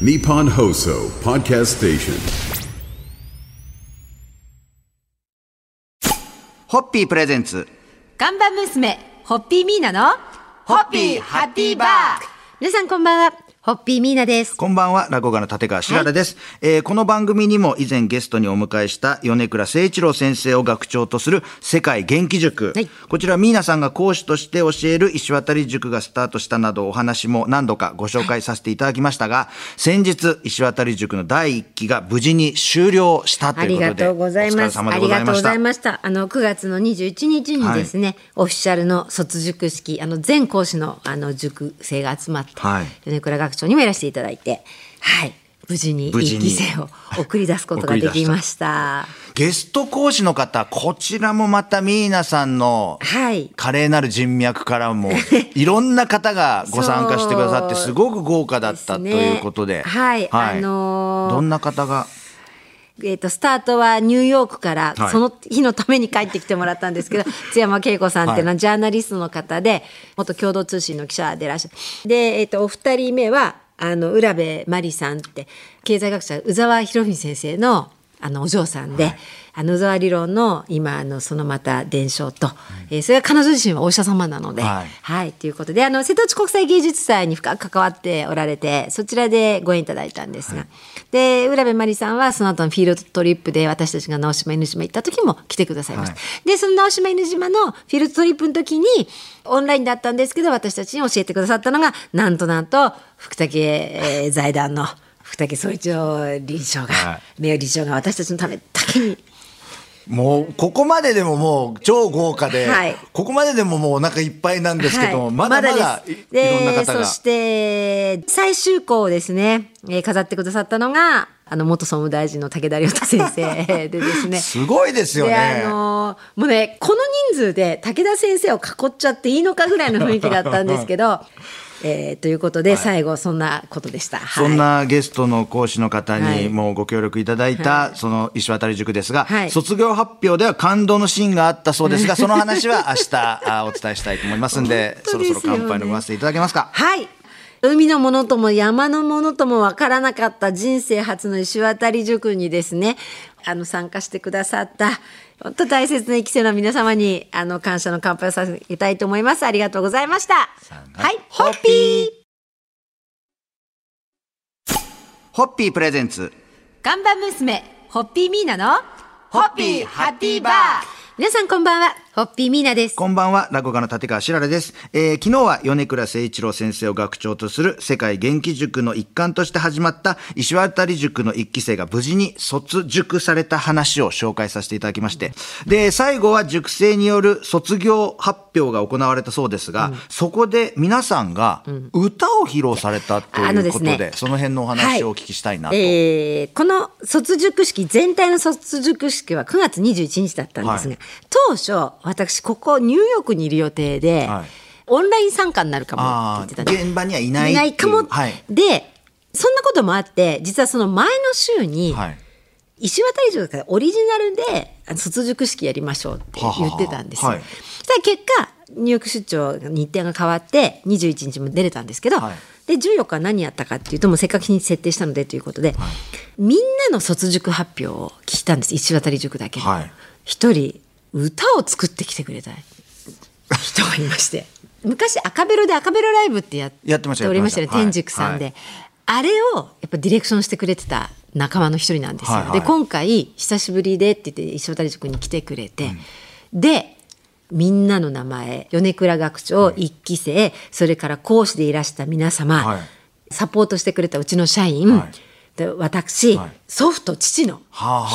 Nippon Hoso Podcast Station. ホッピープレゼンツ。看板娘、ホッピーミーナの、ホッピーハッピーバー皆さんこんばんは、ホッピーミーナです。こんばんは、落語家の立川しららです、えーこの番組にも以前ゲストにお迎えした米倉誠一郎先生を学長とする世界元気塾。はいこちら、ミーナさんが講師として教える石渡塾がスタートしたなどお話も何度かご紹介させていただきましたが、先日、石渡塾の第1期が無事に終了したとあいうことで。りがとうございます。お疲れ様でありがとうござい。ました。あの、9月の21日にですね、オフィシャルの卒塾式、あの、全講師の、あの、塾生が集まって、はい米倉学長にもいらしていただいて、はい。無事に一期生を送り出すことができました。ゲスト講師の方、こちらもまたミーナさんのはい。華麗なる人脈からも いろんな方がご参加してくださってすごく豪華だったということで。はいあのーどんな方がえー、とスタートはニューヨークからはい。その日のために帰ってきてもらったんですけど、津山恵子さんっていうのははジャーナリストの方で元共同通信の記者でいらっしゃるで、えー、とお二人目はあの浦部真理さんって経済学者宇沢博文先生のあのお嬢さんで、あの宇沢理論の今あのそのまた伝承と、えーそれが彼女自身はお医者様なので、はい。はい、ということで、あの、瀬戸内国際芸術祭に深く関わっておられて、そちらでご縁いただいたんですが、で、浦部真理さんはその後のフィールドトリップで私たちが直島犬島行った時も来てくださいました。はで、その直島犬島のフィールドトリップの時に、オンラインだったんですけど、私たちに教えてくださったのが、なんとなんと、福武、えー財団の福武総一郎理事長が、はい。名誉理事長が私たちのためだけに、もうここまででももう超豪華で、はい。ここまででももうお腹いっぱいなんですけども、はい。まだまだい,、ろんな方が。そして最終校をですね、えー飾ってくださったのがあの元総務大臣の武田良太先生 でですね。すごいですよね。であのーもうねこの人数で武田先生を囲っちゃっていいのかぐらいの雰囲気だったんですけど、えーということで、最後そんなことでした。そんなゲストの講師の方はいにもうご協力いただいた、その石渡塾ですが、はい卒業発表では感動のシーンがあったそうですが、その話は明日あお伝えしたいと思いますんで、そろそろ乾杯のごわせていただけますか？はい。海のものとも山のものともわからなかった人生初の石渡塾にですね、あの参加してくださった、本当大切な生き生の皆様に、あの感謝の乾杯をさせたいと思います。ありがとうございました。はい、ホッピーホッピープレゼンツ。看板娘、ホッピーミーナの、ホッピーハッピーバー皆さんこんばんは、ホッピーミーナです。こんばんは、落語家の立川しららです。えー昨日は米倉誠一郎先生を学長とする世界元気塾の一環として始まった石渡塾の一期生が無事に卒塾された話を紹介させていただきまして、で、最後は塾生による卒業発表が行われたそうですが、そこで皆さんが歌を披露されたということで、ねその辺のお話をお聞きしたいなと。えーこの卒塾式全体の卒塾式は9月21日だったんですが、はい当初私ここニューヨークにいる予定で、はい。オンライン参加になるかもって言あってた現場にはいないいないかも、はい。でそんなこともあって実はその前の週に、はい。石渡塾からオリジナルで卒塾式やりましょうって言ってたんですよ。はは結果ニューヨーク出張日程が変わって21日も出れたんですけど、はい。で14日は何やったかっていうともうせっかく日にち設定したのでということで、みんなの卒塾発表を聞いたんです。石渡塾だけで。はい。一、人歌を作ってきてくれた人がいまして。昔赤ベロで赤ベロライブってややってましたおりました。よね天竺さんで、はい。あれをやっぱディレクションしてくれてた仲間の一人なんですよ。はいはい。で今回久しぶりでって言って石渡塾に来てくれて、でみんなの名前米倉学長一期生それから講師でいらした皆様、はい。サポートしてくれたうちの社員、はい。で私、はい。祖父と父の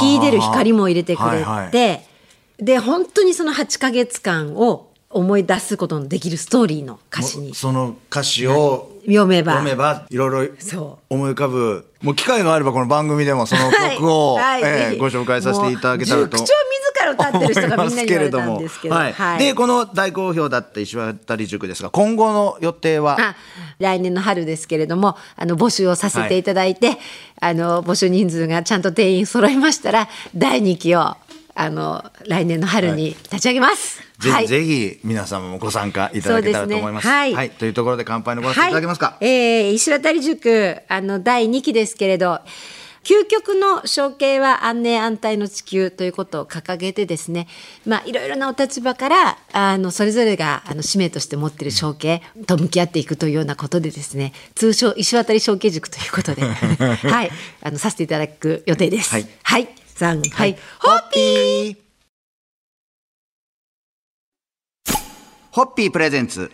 秀でる光も入れてくれて、はいはいで本当にその8ヶ月間を思い出すことのできるストーリーの歌詞に。その歌詞を読めば。読めばいろいろそ思い浮かぶ。もう機会があればこの番組でもその 曲を、はい。はいえーご紹介させていただけたらと。歌ってる人がみんなに言われたんですけど。はい。はい。でこの大好評だった石渡塾ですが今後の予定は？あ来年の春ですけれどもあの募集をさせていただいて、あの募集人数がちゃんと定員揃いましたら第2期をあの来年の春に立ち上げます。ぜひ、はい。ぜひ皆様もご参加いただけたらと思います。すねはい。というところで乾杯のご覧いただけますか？はい、えー、石渡塾あの第2期ですけれど究極の承継は安寧安泰の地球ということを掲げてですね、まあ、いろいろなお立場からあのそれぞれがあの使命として持っている承継と向き合っていくというようなことでですね通称石渡承継塾ということで、はい、あのさせていただく予定です。はい。はい、さん。はい、ホッピー。ホッピープレゼンツ。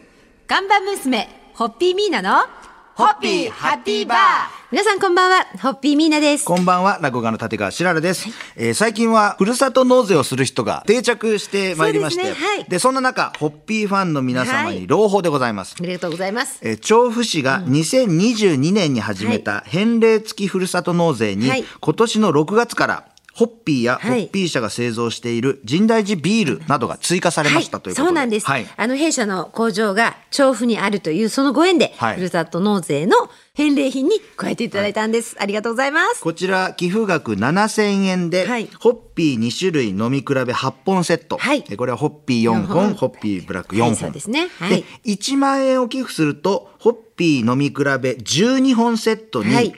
看板娘ホッピーミーナのホッピーハッピーバー。皆さんこんばんは。ホッピーミーナです。こんばんは、落語家の立川しららです、えー最近は、ふるさと納税をする人が定着してまいりまして、そうですね。はい。で、そんな中、ホッピーファンの皆様はい。に朗報でございます。ありがとうございます。えー調布市が2022年に始めた返礼付きふるさと納税に、はい。今年の6月からホッピーやホはい。ッピー社が製造している神代寺ビールなどが追加されましたということで、そうなんです、はい。あの弊社の工場が調布にあるというそのご縁で、はいふるさと納税の返礼品に加えていただいたんです、ありがとうございます。こちら寄付額7000円で、はい。ホッピー2種類飲み比べ8本セット、はい。えこれはホッピー4本ホッピーブラック4本、はいそうですね。はい。で1万円を寄付するとホッピー飲み比べ12本セットに、はい。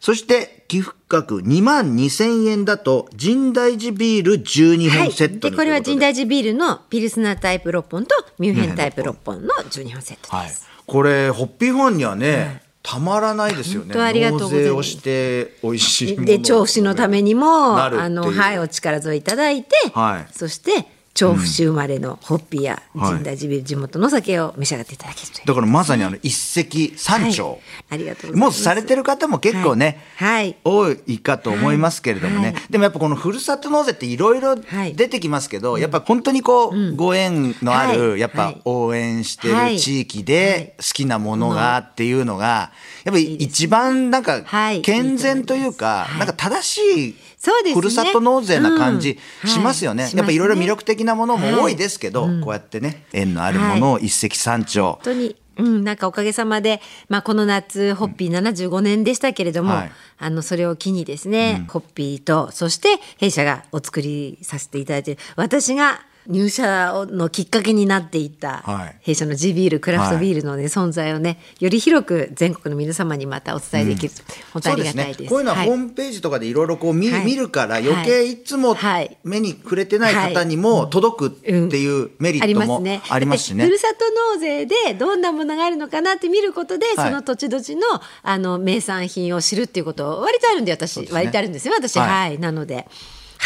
そして寄付額2万2000円だと神代寺ビール12はい、本セットに、でこれはというとで神代寺ビールのピルスナータイプ6本とミュンヘンタイプ6本の12本セットです、はい、これホッピーファンにはね、たまらないですよね。本当ありがとうございます。納税をして美味しいもので調布市のためにもあの、はい、お力添えいただいて、はい。そして調布市生まれのホッピーやはい。神代寺ビ地元の酒を召し上がっていただけるという。だからまさにあの一石三鳥、はい。ありがとうございます。もうされてる方も結構ね、はい。はい。多いかと思いますけれどもね、はい。でもやっぱこのふるさと納税っていろいろはい。出てきますけど、やっぱ本当にこう、ご縁のある、はい。やっぱはい。応援してるはい。地域で好きなものがっていうのがやっぱり一番なんかはい。健全というか、はい。なんか正しいそうですね。ふるさと納税な感じうん。しますよね。はい。やっぱいろいろ魅力的なものも多いですけど、こうやってね縁のあるものを一石三鳥。本当に、うん、なんかおかげさまで、まあ、この夏ホッピー75年でしたけれども、はい。あのそれを機にですね、ホッピーとそして弊社がお作りさせていただいて私が入社のきっかけになっていった、はい。弊社の地ビールクラフトビールの、ね存在をねより広く全国の皆様にまたお伝えできる、本当ありがたいです。こういうのははい。ホームページとかでいろいろこう見,、はい。見るから余計い。つもはい。目に触れてない方にも届くっていうメリットもありますしね。ふるさと納税でどんなものがあるのかなって見ることで、はい。その土地土地のあの名産品を知るっていうこと割とあるんで私。ね。割とあるんですよ私。ははいい、なので。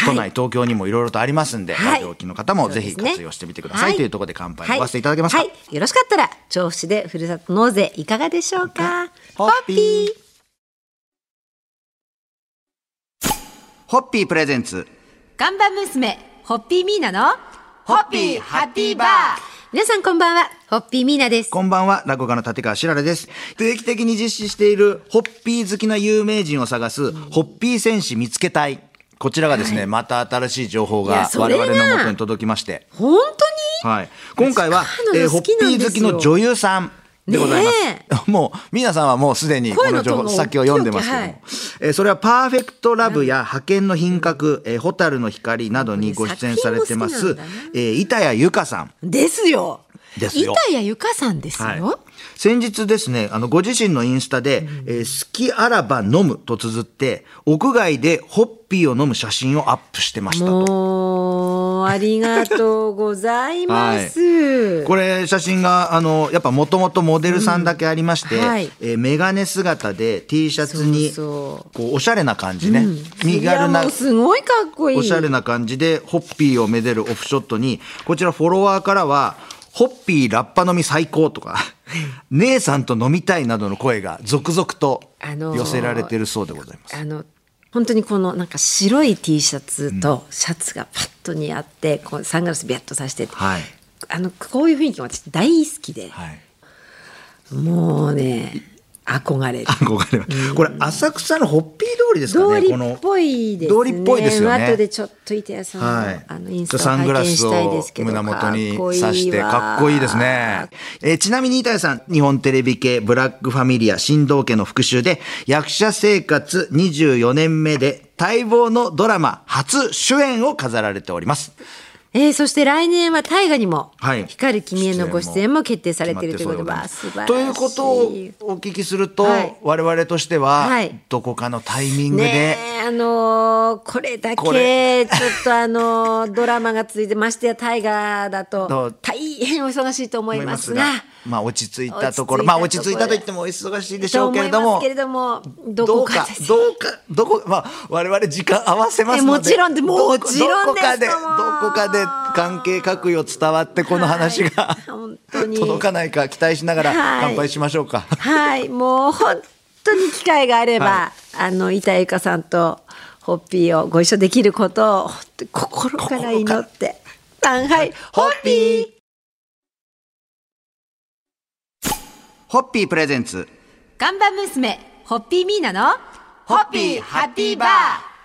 都内、東京にもいろいろとありますんで、はい。ラジオ機の方もぜひ活用してみてください、はというところで乾杯飲ませていただけますか。はい。はいよろしかったら調布市でふるさと納税いかがでしょうか？ホッピー。ホッピープレゼンツ。看板娘ホッピーミーナのホッピーハッピーバー。皆さんこんばんは。ホッピーミーナです。こんばんは、落語家の立川しららです。定期的に実施している、ホッピー好きな有名人を探す、ホッピー戦士見つけ隊。こちらがですね、また新しい情報が我々の元に届きまして。本当に？はい。今回は、えーホッピー好きの女優さん。でございます。ねもう、皆さんはもうすでにこ声のの情報、先を読んでますけども。大きい。えーそれはパーフェクトラブや派遣の品格、えー、蛍の光などにご出演されてます作品も好きなんだな、えー板谷由香さん。ですよ。ですよ。板谷由香さんですよ、はい、先日ですねあのご自身のインスタで「えー好きあらば飲む」と綴って屋外でホッピーを飲む写真をアップしてましたと。ありがとうございます。これ写真があのやっぱもともとモデルさんだけありまして、うんはいえーメガネ姿で T シャツにこうおしゃれな感じね、身いや軽なすごいかっこいい。おしゃれな感じでホッピーをめでるオフショットにこちらフォロワーからは「ホッピーラッパ飲み最高」とか「姉さんと飲みたい」などの声が続々とあのー寄せられてるそうでございます。あの本当にこのなんか白い T シャツとシャツがパッと似合って、こうサングラスビャッとさしてて、はい。あのこういう雰囲気が私大好きで、はい。もうね憧れる。憧れます。これ、浅草のホッピー通りですかね、通りっ。ぽいですね。通りっぽいですよね後でちょっと板谷さんの、はいあのインスタを拝見したいでをすけど、胸元に刺してかっこいいですね。えーちなみに板谷さん、日本テレビ系ブラックファミリア新道家の復讐で役者生活24年目で待望のドラマ初主演を飾られております。えーそして来年は大河にも、はい。光る君へのご出演も決定されているということで、わあ素晴らしい。ということをお聞きすると、はい。我々としては、はい。どこかのタイミングで、ねえあのーこれだこけちょっとあのードラマが続いてましてや大河だ どとう？大変お忙しいと思いまますが。まあ落ち着いたところ、まあ落ち着いたと言ってもお忙しいでしょうけれども。け、れどもどどうかこかどうか、どこ、まあ、我々時間合わせますので。えもちろんでもちろんどこかで、どこかで関係各位を伝わって、この話が、はい。本当に。届かないか期待しながらはい。乾杯しましょうか。はい、もう本当に機会があれば、はあの板由香さんとホッピーをご一緒できることを心から祈って。はい、ホッピー。ホッピープレゼンツ。看板娘、ホッピーミーナの、ホッピーハッピーバー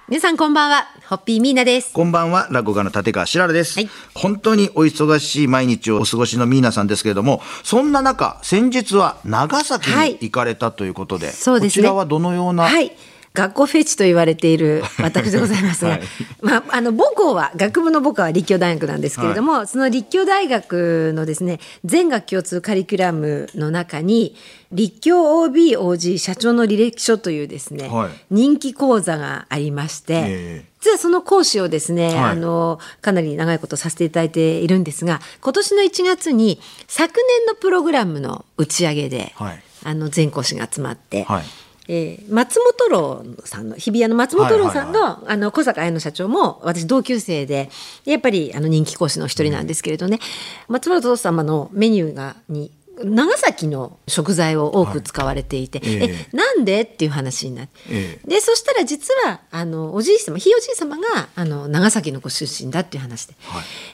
皆さんこんばんは、ホッピーミーナです。こんばんは、落語家の立川しららです、はい本当にお忙しい毎日をお過ごしのミーナさんですけれども、そんな中、先日は長崎に行かれたということで、そうですねこちらはどのような、はい。学校フェチと言われている私でございますが、はい。まあ、あの母校は学部の母校は立教大学なんですけれども、その立教大学のですね全学共通カリキュラムの中に立教 OBOG 社長の履歴書というですね、はい。人気講座がありまして、ええ。実はその講師をですね、はい。あのかなり長いことさせていただいているんですが今年の1月に昨年のプログラムの打ち上げで、はい。あの全講師が集まって、はいえー松本楼さんの日比谷の松本楼さんの,、はあの小坂彩乃社長も私同級生でやっぱりあの人気講師の一人なんですけれどね、松本様のメニューがに長崎の食材を多く使われていて、はいええ。えなんでっていう話になって、えでそしたら実はあのおじい様ひいおじい様があの長崎のご出身だっていう話で、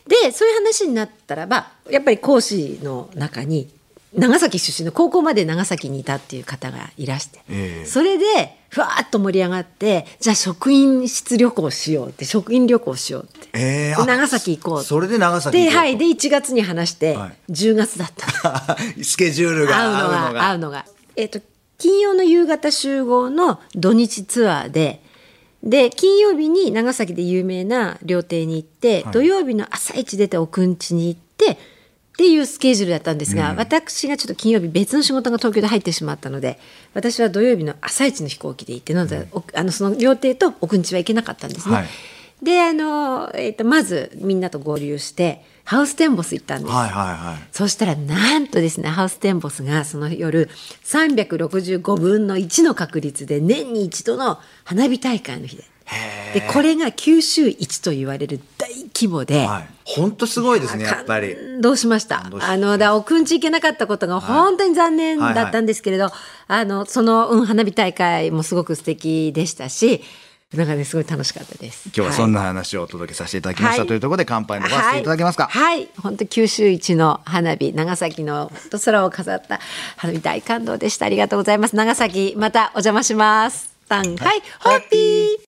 でそういう話になったらばやっぱり講師の中に長崎出身の高校まで長崎にいたっていう方がいらして、ええ。それでふわーっと盛り上がってじゃあ職員室旅行しようって職員旅行しようって、えー長崎行こうそれで長崎行こうとではいで1月に話して、はい。10月だった スケジュールが合うのが。が。会うのが。えっ、と金曜の夕方集合の土日ツアーで。で金曜日に長崎で有名な料亭に行って、土曜日の朝一出ておくんちに行ってっていうスケジュールだったんですが、私がちょっと金曜日別の仕事が東京で入ってしまったので私は土曜日の朝一の飛行機で行ってなので、おあのその料亭とおくんちは行けなかったんですね。はいであの、えっとまずみんなと合流してハウステンボス行ったんです。はいはいはいそしたらなんとですねハウステンボスがその夜365分の1の確率で年に一度の花火大会の日ででこれが九州一と言われる大規模で。はい。本当すごいですねやっぱり。感動しました。あの、だくんち行けなかったことが本当に残念だったんですけれど、あの、その、うん、花火大会もすごく素敵でしたし、なんかね、すごい楽しかったです。今日はそんなな話をお届けさせていただきました、はい。というところで乾杯のばせていただけますか、はい、はい。本当九州一の花火、長崎の空を飾った花火大感動でした。ありがとうございます。長崎、またお邪魔します。さんはい、ホッピー